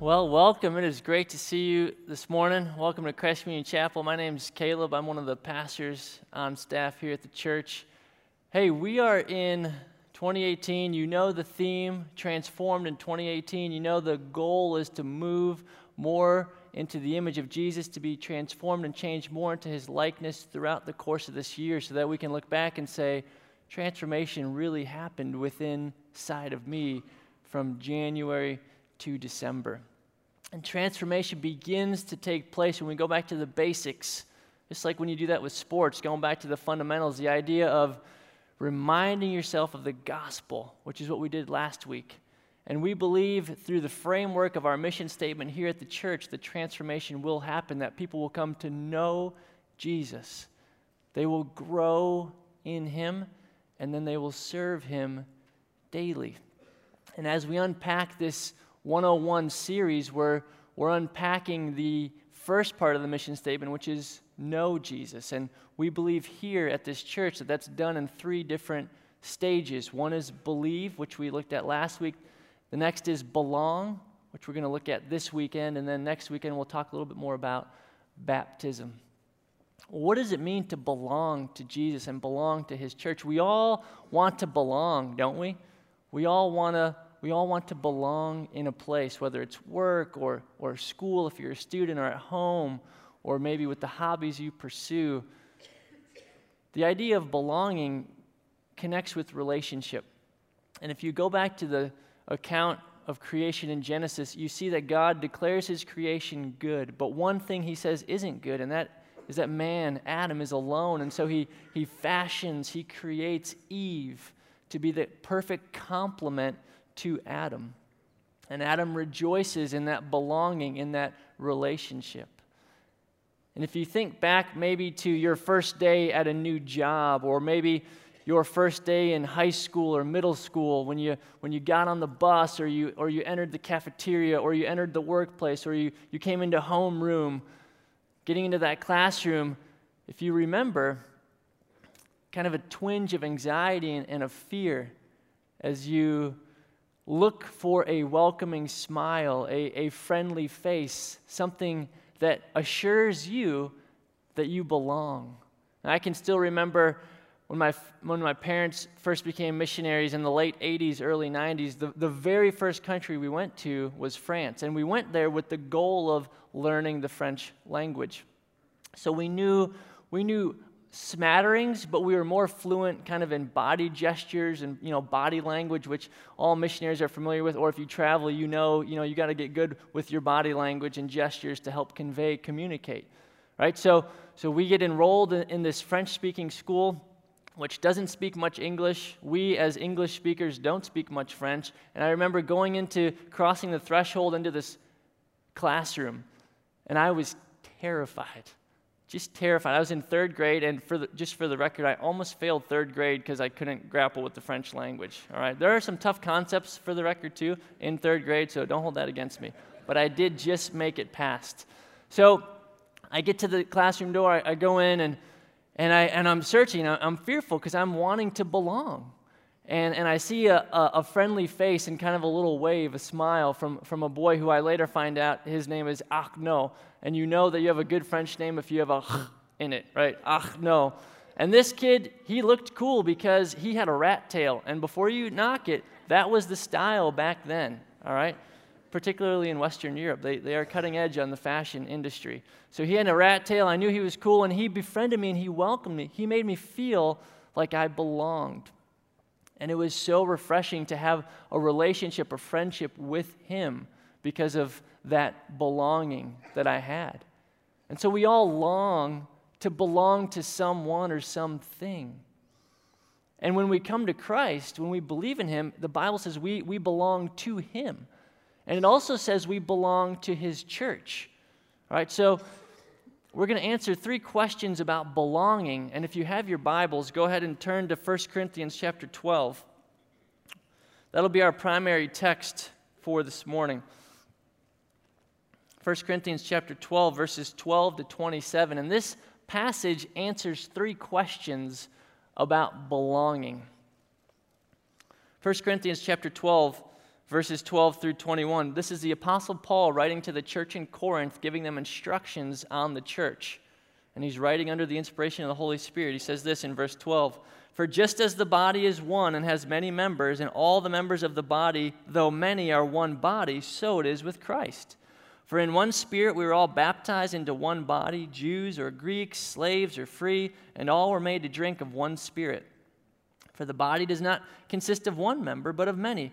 Well, welcome. It is great to see you this morning. Welcome to Christ Community Chapel. My name is Caleb. I'm one of the pastors on staff here at the church. Hey, we are in 2018. You know the theme, transformed in 2018. You know the goal is to move more into the image of Jesus, to be transformed and changed more into his likeness throughout the course of this year so that we can look back and say, transformation really happened within side of me from January to December. And transformation begins to take place when we go back to the basics. Just like when you do that with sports, going back to the fundamentals, the idea of reminding yourself of the gospel, which is what we did last week. And we believe through the framework of our mission statement here at the church the transformation will happen, that people will come to know Jesus. They will grow in Him, and then they will serve Him daily. And as we unpack this 101 series where we're unpacking the first part of the mission statement, which is know Jesus. And we believe here at this church that that's done in three different stages. One is believe, which we looked at last week. The next is belong, which we're going to look at this weekend. And then next weekend, we'll talk a little bit more about baptism. What does it mean to belong to Jesus and belong to his church? We all want to belong, don't we? We all want to we all want to belong in a place, whether it's work or, or school if you're a student, or at home, or maybe with the hobbies you pursue. The idea of belonging connects with relationship. And if you go back to the account of creation in Genesis, you see that God declares his creation good. But one thing he says isn't good, and that is that man, Adam, is alone. And so he, he fashions, he creates Eve to be the perfect complement to Adam. And Adam rejoices in that belonging, in that relationship. And if you think back maybe to your first day at a new job, or maybe your first day in high school or middle school when you, when you got on the bus or you, or you entered the cafeteria or you entered the workplace or you, you came into homeroom, getting into that classroom, if you remember, kind of a twinge of anxiety and, and of fear as you look for a welcoming smile, a, a friendly face, something that assures you that you belong. And I can still remember when my, when my parents first became missionaries in the late 80s, early 90s, the, the very first country we went to was France. And we went there with the goal of learning the French language. So we knew, we knew smatterings, but we were more fluent kind of in body gestures and you know body language, which all missionaries are familiar with. Or if you travel, you know you know you got to get good with your body language and gestures to help convey, communicate, right? So so we get enrolled in, in this French-speaking school. Which doesn't speak much English. We, as English speakers, don't speak much French. And I remember going into crossing the threshold into this classroom, and I was terrified just terrified. I was in third grade, and for the, just for the record, I almost failed third grade because I couldn't grapple with the French language. All right, there are some tough concepts for the record too in third grade, so don't hold that against me. But I did just make it past. So I get to the classroom door, I, I go in, and and I and I'm searching. I'm fearful because I'm wanting to belong. And, and I see a, a, a, friendly face and kind of a little wave, a smile from, from a boy who I later find out his name is Achno. And you know that you have a good French name if you have a in it, right? Achno. And this kid, he looked cool because he had a rat tail. And before you knock it, that was the style back then, all right? Particularly in Western Europe. They, they are cutting edge on the fashion industry. So he had a rat tail. I knew he was cool, and he befriended me and he welcomed me. He made me feel like I belonged. And it was so refreshing to have a relationship, a friendship with Him because of that belonging that I had. And so we all long to belong to someone or something. And when we come to Christ, when we believe in Him, the Bible says we, we belong to Him. And it also says we belong to His church. All right, so we're going to answer three questions about belonging. And if you have your Bibles, go ahead and turn to 1 Corinthians chapter 12. That'll be our primary text for this morning. 1 Corinthians chapter 12 verses 12 to 27 and this passage answers three questions about belonging. 1 Corinthians chapter 12 verses 12 through 21. This is the Apostle Paul writing to the church in Corinth, giving them instructions on the church. And he's writing under the inspiration of the Holy Spirit. He says this in verse 12 For just as the body is one and has many members, and all the members of the body, though many, are one body, so it is with Christ. For in one spirit we were all baptized into one body, Jews or Greeks, slaves or free, and all were made to drink of one spirit. For the body does not consist of one member, but of many.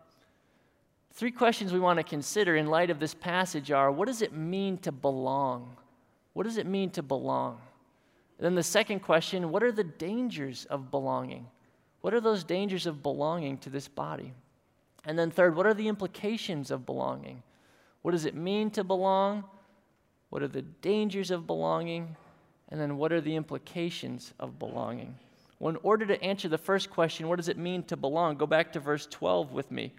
Three questions we want to consider in light of this passage are what does it mean to belong? What does it mean to belong? And then the second question what are the dangers of belonging? What are those dangers of belonging to this body? And then, third, what are the implications of belonging? What does it mean to belong? What are the dangers of belonging? And then what are the implications of belonging? Well, in order to answer the first question, what does it mean to belong? Go back to verse 12 with me.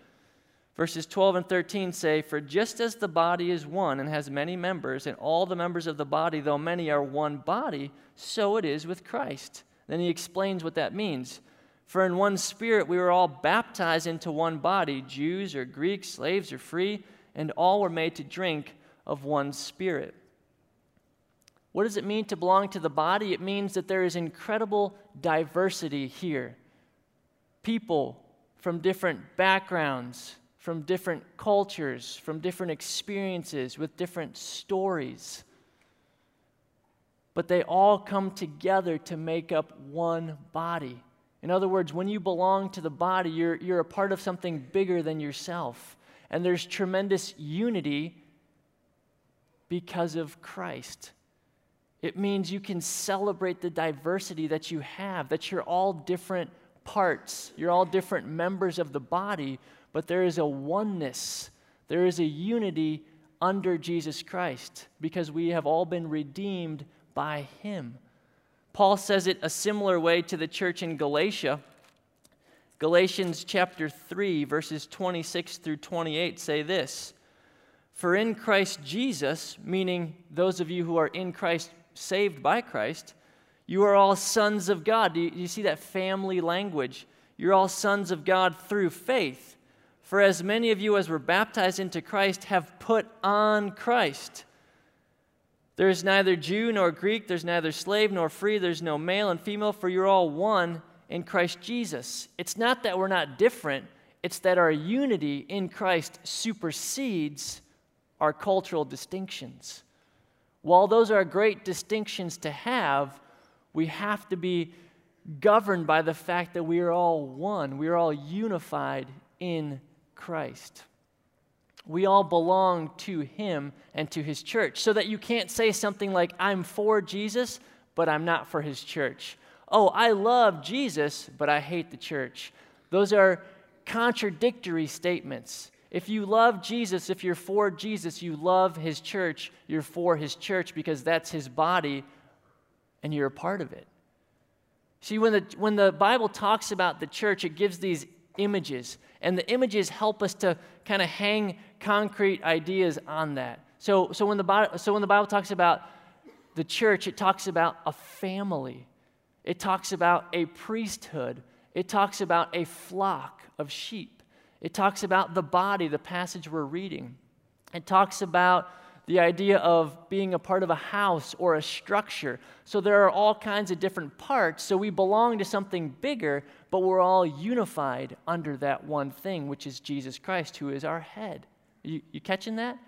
Verses 12 and 13 say, For just as the body is one and has many members, and all the members of the body, though many, are one body, so it is with Christ. Then he explains what that means. For in one spirit we were all baptized into one body, Jews or Greeks, slaves or free, and all were made to drink of one spirit. What does it mean to belong to the body? It means that there is incredible diversity here. People from different backgrounds, from different cultures, from different experiences, with different stories. But they all come together to make up one body. In other words, when you belong to the body, you're, you're a part of something bigger than yourself. And there's tremendous unity because of Christ. It means you can celebrate the diversity that you have, that you're all different parts, you're all different members of the body, but there is a oneness, there is a unity under Jesus Christ because we have all been redeemed by Him. Paul says it a similar way to the church in Galatia. Galatians chapter 3, verses 26 through 28 say this For in Christ Jesus, meaning those of you who are in Christ saved by Christ, you are all sons of God. Do you, do you, see that family language? You're all sons of God through faith. For as many of you as were baptized into Christ have put on Christ. There is neither Jew nor Greek, there's neither slave nor free, there's no male and female, for you're all one in Christ Jesus. It's not that we're not different, it's that our unity in Christ supersedes our cultural distinctions. While those are great distinctions to have, we have to be governed by the fact that we are all one. We are all unified in Christ. We all belong to Him and to His church. So that you can't say something like, I'm for Jesus, but I'm not for His church. Oh, I love Jesus, but I hate the church. Those are contradictory statements. If you love Jesus, if you're for Jesus, you love his church, you're for his church because that's his body and you're a part of it. See, when the, when the Bible talks about the church, it gives these images, and the images help us to kind of hang concrete ideas on that. So, so, when the, so when the Bible talks about the church, it talks about a family, it talks about a priesthood, it talks about a flock of sheep, it talks about the body, the passage we're reading, it talks about the idea of being a part of a house or a structure. So there are all kinds of different parts. So we belong to something bigger, but we're all unified under that one thing, which is Jesus Christ, who is our head. You, you catching that?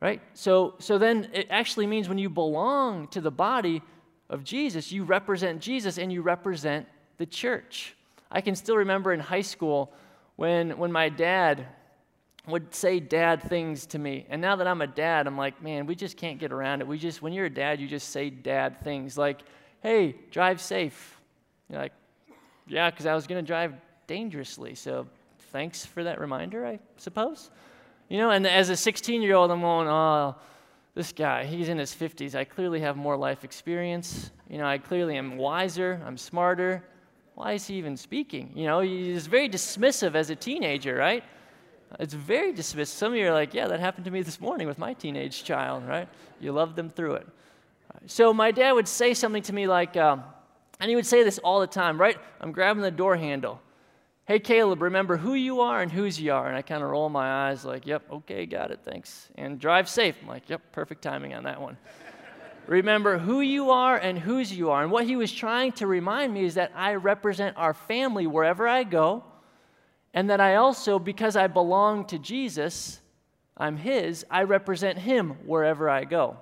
Right? So, so then it actually means when you belong to the body of Jesus, you represent Jesus and you represent the church. I can still remember in high school when, when my dad would say dad things to me. And now that I'm a dad, I'm like, man, we just can't get around it. We just, when you're a dad, you just say dad things like, hey, drive safe. You're like, yeah, because I was going to drive dangerously. So thanks for that reminder, I suppose. You know, and as a 16 year old, I'm going, oh, this guy, he's in his 50s. I clearly have more life experience. You know, I clearly am wiser, I'm smarter. Why is he even speaking? You know, he's very dismissive as a teenager, right? It's very dismissive. Some of you are like, yeah, that happened to me this morning with my teenage child, right? You love them through it. So my dad would say something to me like, um, and he would say this all the time, right? I'm grabbing the door handle. Hey, Caleb, remember who you are and whose you are. And I kind of roll my eyes, like, yep, okay, got it, thanks. And drive safe. I'm like, yep, perfect timing on that one. remember who you are and whose you are. And what he was trying to remind me is that I represent our family wherever I go, and that I also, because I belong to Jesus, I'm his, I represent him wherever I go.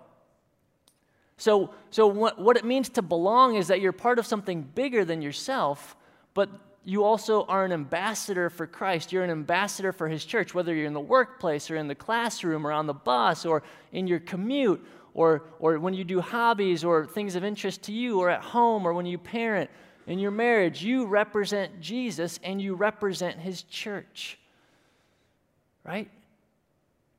So, so what, what it means to belong is that you're part of something bigger than yourself, but you also are an ambassador for Christ. You're an ambassador for his church, whether you're in the workplace or in the classroom or on the bus or in your commute or, or when you do hobbies or things of interest to you or at home or when you parent. In your marriage, you represent Jesus and you represent his church. Right?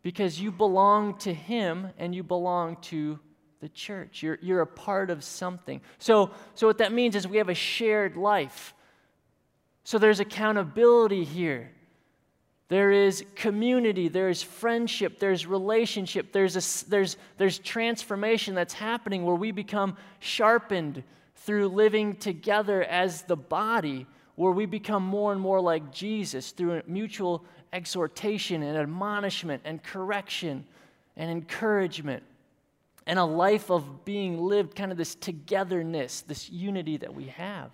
Because you belong to him and you belong to the church. You're, you're a part of something. So, so, what that means is we have a shared life. So, there's accountability here. There is community, there's friendship, there's relationship, there's, a, there's, there's transformation that's happening where we become sharpened through living together as the body, where we become more and more like Jesus through mutual exhortation and admonishment and correction and encouragement and a life of being lived, kind of this togetherness, this unity that we have.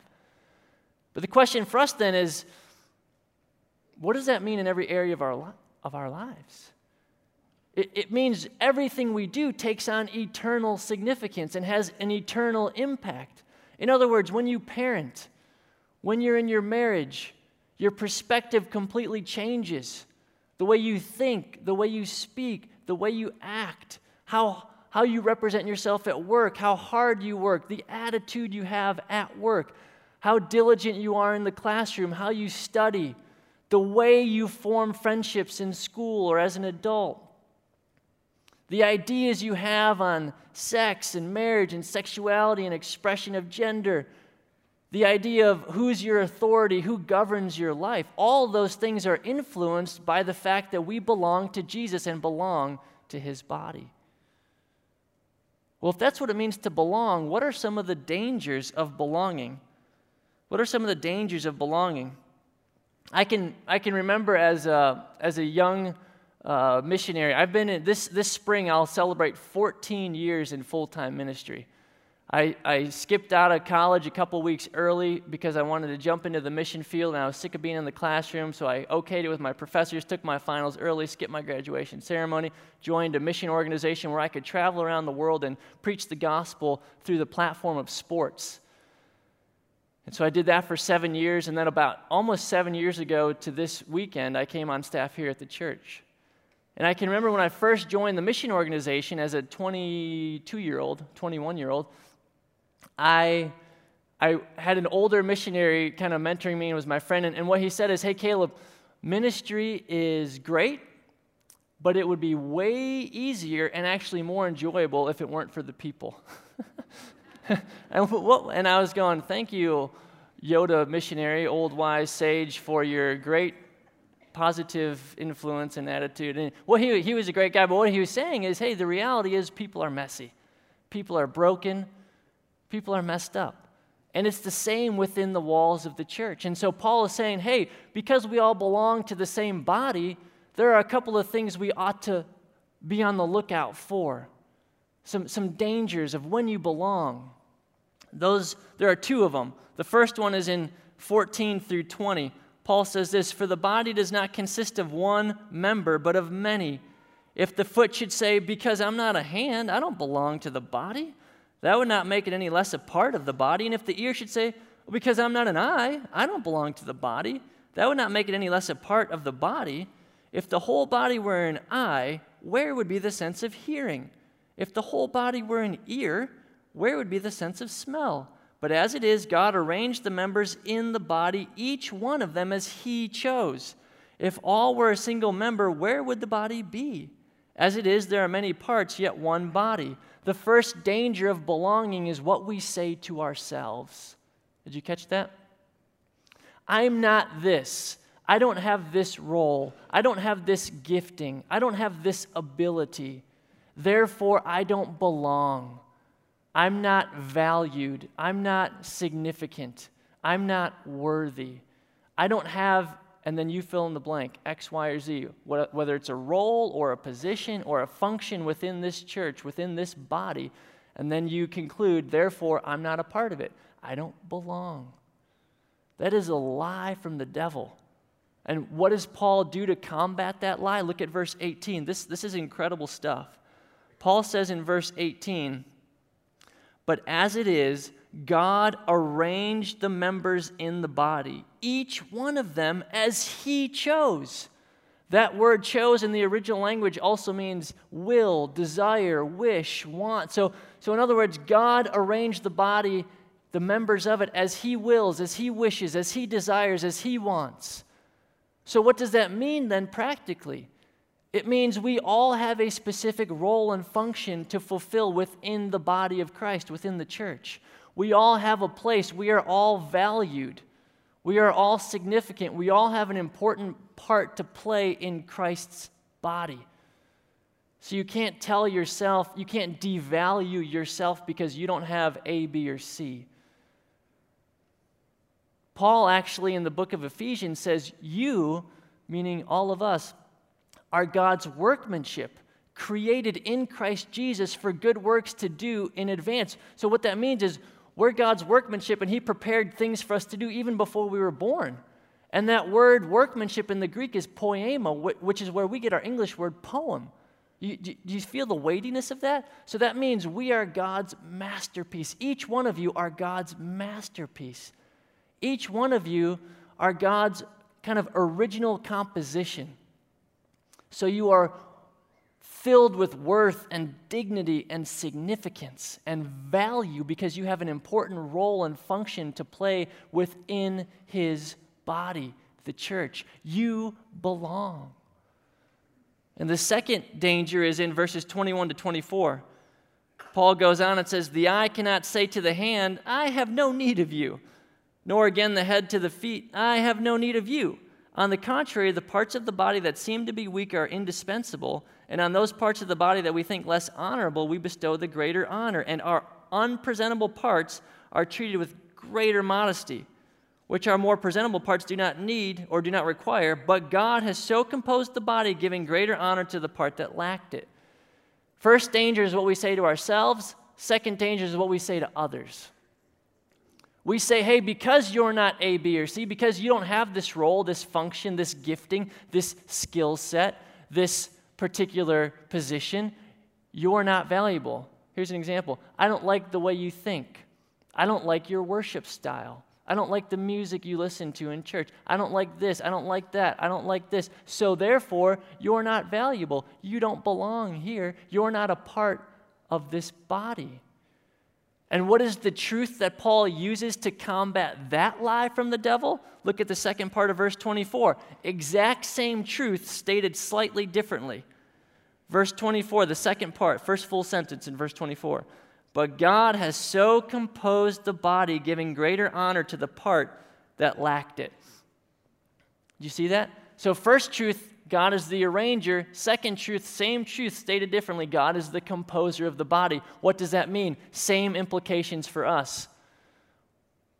But the question for us then is what does that mean in every area of our, li- of our lives? It, it means everything we do takes on eternal significance and has an eternal impact. In other words, when you parent, when you're in your marriage, your perspective completely changes. The way you think, the way you speak, the way you act, how how you represent yourself at work, how hard you work, the attitude you have at work, how diligent you are in the classroom, how you study, the way you form friendships in school or as an adult, the ideas you have on sex and marriage and sexuality and expression of gender, the idea of who's your authority, who governs your life, all those things are influenced by the fact that we belong to Jesus and belong to his body. Well, if that's what it means to belong, what are some of the dangers of belonging? What are some of the dangers of belonging? I can, I can remember as a, as a young uh, missionary, I've been in this, this spring, I'll celebrate 14 years in full time ministry. I, I skipped out of college a couple weeks early because I wanted to jump into the mission field and I was sick of being in the classroom. So I okayed it with my professors, took my finals early, skipped my graduation ceremony, joined a mission organization where I could travel around the world and preach the gospel through the platform of sports. And so I did that for seven years. And then, about almost seven years ago to this weekend, I came on staff here at the church. And I can remember when I first joined the mission organization as a 22 year old, 21 year old. I, I had an older missionary kind of mentoring me and was my friend. And, and what he said is, Hey, Caleb, ministry is great, but it would be way easier and actually more enjoyable if it weren't for the people. and, what, and I was going, Thank you, Yoda missionary, old wise sage, for your great positive influence and attitude. And well, he, he was a great guy, but what he was saying is, hey, the reality is people are messy. people are broken, people are messed up. And it's the same within the walls of the church. And so Paul is saying, hey, because we all belong to the same body, there are a couple of things we ought to be on the lookout for. Some, some dangers of when you belong. Those, there are two of them. The first one is in 14 through 20. Paul says this For the body does not consist of one member, but of many. If the foot should say, Because I'm not a hand, I don't belong to the body, that would not make it any less a part of the body. And if the ear should say, Because I'm not an eye, I don't belong to the body, that would not make it any less a part of the body. If the whole body were an eye, where would be the sense of hearing? If the whole body were an ear, where would be the sense of smell? But as it is, God arranged the members in the body, each one of them as He chose. If all were a single member, where would the body be? As it is, there are many parts, yet one body. The first danger of belonging is what we say to ourselves. Did you catch that? I'm not this. I don't have this role. I don't have this gifting. I don't have this ability. Therefore, I don't belong. I'm not valued. I'm not significant. I'm not worthy. I don't have and then you fill in the blank X, Y, or Z, whether it's a role or a position or a function within this church, within this body, and then you conclude, therefore, I'm not a part of it. I don't belong. That is a lie from the devil. And what does Paul do to combat that lie? Look at verse 18. This, this is incredible stuff. Paul says in verse 18, But as it is, God arranged the members in the body, each one of them as He chose. That word chose in the original language also means will, desire, wish, want. So, so in other words, God arranged the body, the members of it, as He wills, as He wishes, as He desires, as He wants. So, what does that mean then practically? It means we all have a specific role and function to fulfill within the body of Christ, within the church. We all have a place. We are all valued. We are all significant. We all have an important part to play in Christ's body. So you can't tell yourself, you can't devalue yourself because you don't have A, B, or C. Paul actually in the book of Ephesians says, You, meaning all of us, are God's workmanship created in Christ Jesus for good works to do in advance. So, what that means is we're God's workmanship, and He prepared things for us to do even before we were born. And that word workmanship in the Greek is poema, which is where we get our English word poem. You, do you feel the weightiness of that? So that means we are God's masterpiece. Each one of you are God's masterpiece. Each one of you are God's kind of original composition. So you are filled with worth and dignity and significance and value because you have an important role and function to play within his body, the church. You belong. And the second danger is in verses 21 to 24. Paul goes on and says, The eye cannot say to the hand, I have no need of you, nor again the head to the feet, I have no need of you. On the contrary, the parts of the body that seem to be weak are indispensable, and on those parts of the body that we think less honorable, we bestow the greater honor, and our unpresentable parts are treated with greater modesty, which our more presentable parts do not need or do not require, but God has so composed the body, giving greater honor to the part that lacked it. First danger is what we say to ourselves, second danger is what we say to others. We say, hey, because you're not A, B, or C, because you don't have this role, this function, this gifting, this skill set, this particular position, you're not valuable. Here's an example I don't like the way you think, I don't like your worship style. I don't like the music you listen to in church. I don't like this. I don't like that. I don't like this. So, therefore, you're not valuable. You don't belong here. You're not a part of this body. And what is the truth that Paul uses to combat that lie from the devil? Look at the second part of verse 24. Exact same truth stated slightly differently. Verse 24, the second part, first full sentence in verse 24. But God has so composed the body, giving greater honor to the part that lacked it. Do you see that? So, first truth God is the arranger. Second truth, same truth stated differently. God is the composer of the body. What does that mean? Same implications for us.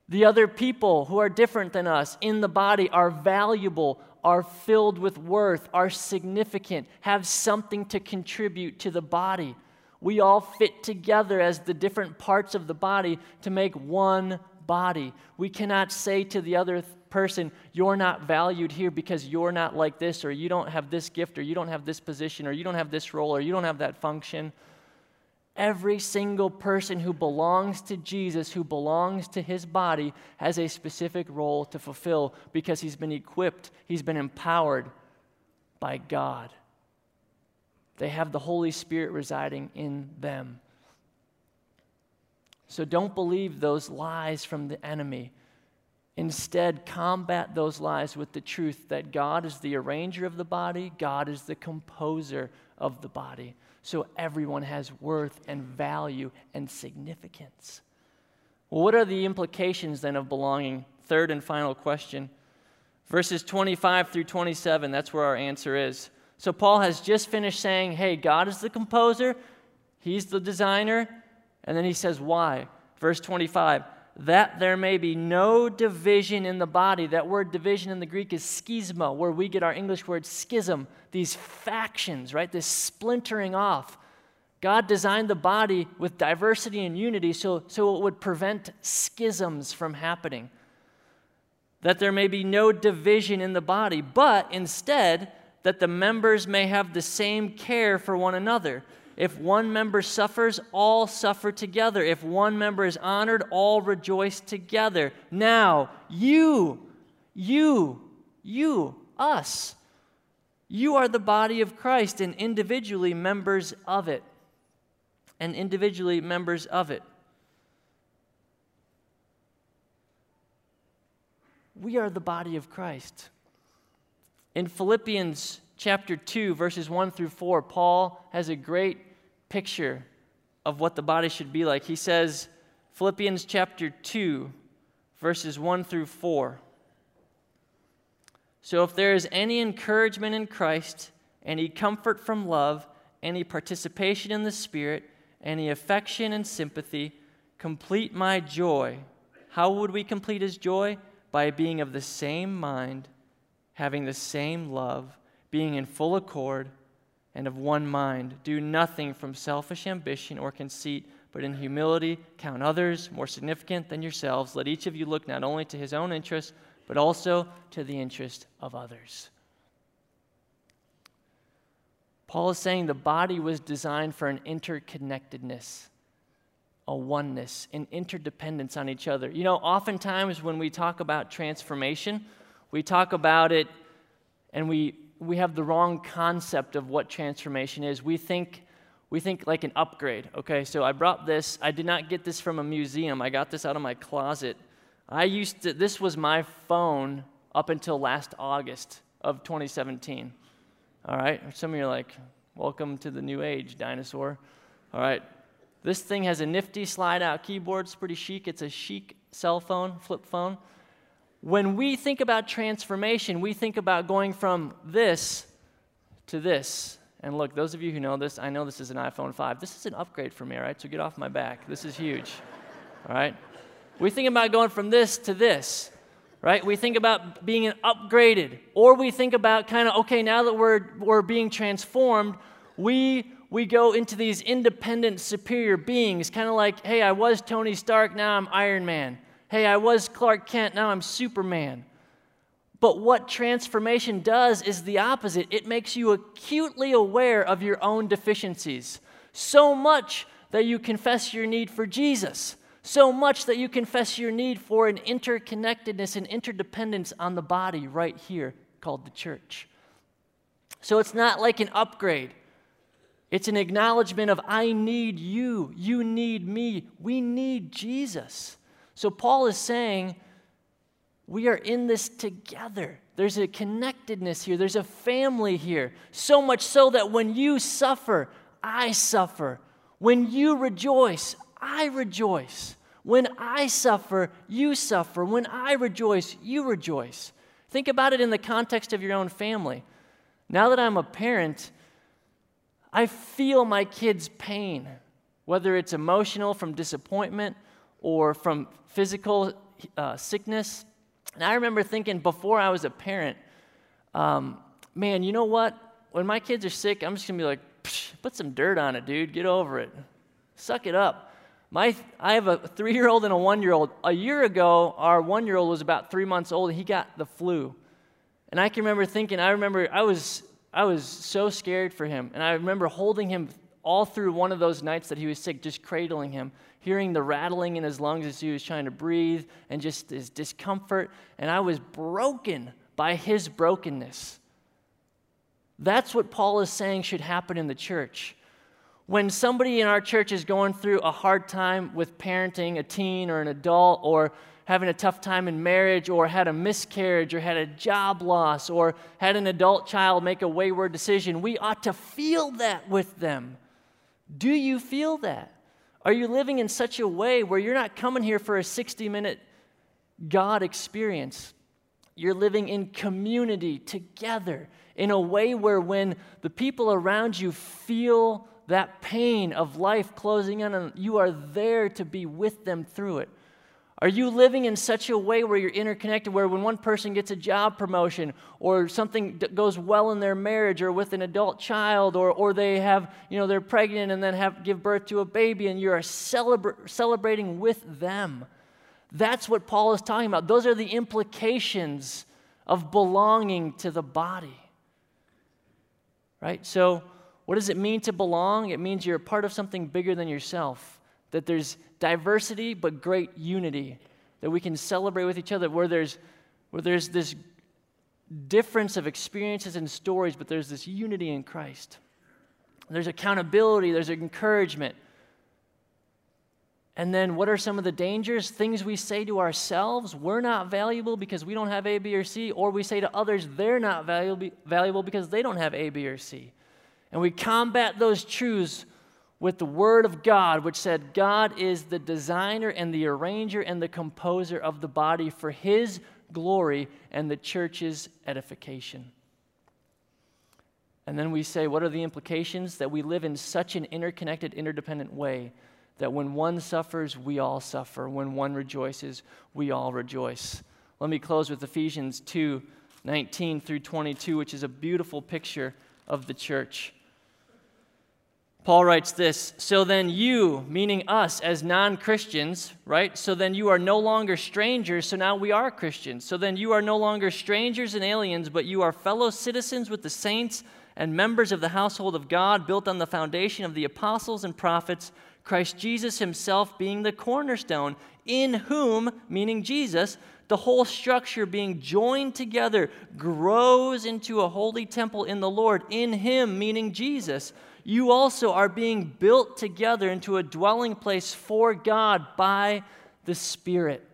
The other people who are different than us in the body are valuable, are filled with worth, are significant, have something to contribute to the body. We all fit together as the different parts of the body to make one body. We cannot say to the other person, You're not valued here because you're not like this, or you don't have this gift, or you don't have this position, or you don't have this role, or you don't have that function. Every single person who belongs to Jesus, who belongs to his body, has a specific role to fulfill because he's been equipped, he's been empowered by God. They have the Holy Spirit residing in them. So don't believe those lies from the enemy. Instead, combat those lies with the truth that God is the arranger of the body, God is the composer of the body. So everyone has worth and value and significance. Well, what are the implications then of belonging? Third and final question. Verses 25 through 27, that's where our answer is. So Paul has just finished saying, hey, God is the composer, He's the designer, and then he says, Why? Verse 25, that there may be no division in the body. That word division in the Greek is schisma, where we get our English word schism, these factions, right? This splintering off. God designed the body with diversity and unity so, so it would prevent schisms from happening. That there may be no division in the body, but instead, that the members may have the same care for one another. If one member suffers, all suffer together. If one member is honored, all rejoice together. Now, you, you, you, us, you are the body of Christ and individually members of it. And individually members of it. We are the body of Christ. In Philippians chapter 2, verses 1 through 4, Paul has a great picture of what the body should be like. He says, Philippians chapter 2, verses 1 through 4. So if there is any encouragement in Christ, any comfort from love, any participation in the Spirit, any affection and sympathy, complete my joy. How would we complete his joy? By being of the same mind, having the same love being in full accord and of one mind. Do nothing from selfish ambition or conceit, but in humility count others more significant than yourselves. Let each of you look not only to his own interest, but also to the interest of others. Paul is saying the body was designed for an interconnectedness, a oneness, an interdependence on each other. You know, oftentimes when we talk about transformation, we talk about it and we we have the wrong concept of what transformation is. We think we think like an upgrade. Okay, so I brought this. I did not get this from a museum. I got this out of my closet. I used to, this was my phone up until last August of 2017. All right, some of you are like, welcome to the new age, dinosaur. All right, this thing has a nifty slide out keyboard. It's pretty chic. It's a chic cell phone, flip phone. When we think about transformation, we think about going from this to this. And look, those of you who know this, I know this is an iPhone 5. This is an upgrade for me, all right? So get off my back. This is huge, all right? We think about going from this to this, right? We think about being upgraded, or we think about kind of, okay, now that we're, we're being transformed, we, we go into these independent, superior beings, kind of like, hey, I was Tony Stark, now I'm Iron Man. Hey, I was Clark Kent, now I'm Superman. But what transformation does is the opposite it makes you acutely aware of your own deficiencies. So much that you confess your need for Jesus. So much that you confess your need for an interconnectedness and interdependence on the body right here called the church. So it's not like an upgrade. It's an acknowledgement of, I need you. You need me. We need Jesus. So Paul is saying, we are in this together. There's a connectedness here, there's a family here. So much so that when you suffer, I suffer. When you rejoice, I rejoice. When I suffer, you suffer. When I rejoice, you rejoice. Think about it in the context of your own family. Now that I'm a parent, I feel my kids' pain, whether it's emotional from disappointment or from physical uh, sickness. And I remember thinking before I was a parent, um, man, you know what? When my kids are sick, I'm just gonna be like, put some dirt on it, dude. Get over it. Suck it up. My, I have a three year old and a one year old. A year ago, our one year old was about three months old. He got the flu. And I can remember thinking, I remember I was, I was so scared for him. And I remember holding him all through one of those nights that he was sick, just cradling him, hearing the rattling in his lungs as he was trying to breathe and just his discomfort. And I was broken by his brokenness. That's what Paul is saying should happen in the church. When somebody in our church is going through a hard time with parenting a teen or an adult, or having a tough time in marriage, or had a miscarriage, or had a job loss, or had an adult child make a wayward decision, we ought to feel that with them. Do you feel that? Are you living in such a way where you're not coming here for a 60 minute God experience? You're living in community together in a way where when the people around you feel that pain of life closing in and you are there to be with them through it? Are you living in such a way where you're interconnected, where when one person gets a job promotion or something goes well in their marriage or with an adult child or, or they have, you know, they're pregnant and then have give birth to a baby and you're celebra- celebrating with them? That's what Paul is talking about. Those are the implications of belonging to the body. Right? So what does it mean to belong? It means you're a part of something bigger than yourself, that there's diversity but great unity, that we can celebrate with each other, where there's, where there's this difference of experiences and stories, but there's this unity in Christ. There's accountability, there's encouragement. And then, what are some of the dangers? Things we say to ourselves, we're not valuable because we don't have A, B, or C, or we say to others, they're not valuable, because they don't have A, B, or C. And we combat those truths with the Word of God, which said God is the designer and the arranger and the composer of the body for His glory and the church's edification. And then we say, what are the implications? That we live in such an interconnected, interdependent way that when one suffers, we all suffer. When one rejoices, we all rejoice. Let me close with Ephesians 2 19 through 22, which is a beautiful picture of the church. Paul writes this So then, you, meaning us as non Christians, right? So then you are no longer strangers, so now we are Christians. So then you are no longer strangers and aliens, but you are fellow citizens with the saints and members of the household of God, built on the foundation of the apostles and prophets, Christ Jesus himself being the cornerstone, in whom, meaning Jesus, the whole structure being joined together grows into a holy temple in the Lord, in him, meaning Jesus you also are being built together into a dwelling place for God by the Spirit.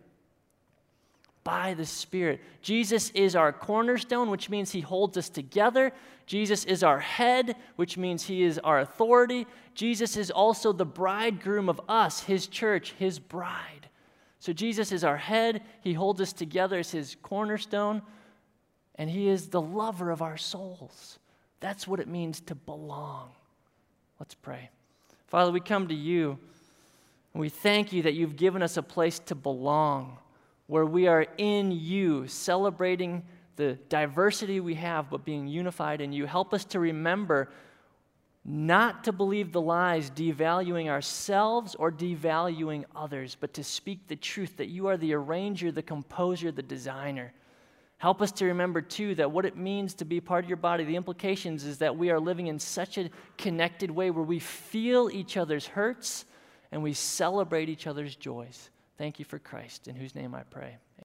By the Spirit. Jesus is our cornerstone, which means he holds us together. Jesus is our head, which means he is our authority. Jesus is also the bridegroom of us, his church, his bride. So Jesus is our head, he holds us together as his cornerstone, and he is the lover of our souls. That's what it means to belong. Let's pray. Father, we come to you and we thank you that you've given us a place to belong where we are in you, celebrating the diversity we have, but being unified in you. Help us to remember not to believe the lies, devaluing ourselves or devaluing others, but to speak the truth that you are the arranger, the composer, the designer. Help us to remember, too, that what it means to be part of your body, the implications is that we are living in such a connected way where we feel each other's hurts and we celebrate each other's joys. Thank you for Christ, in whose name I pray.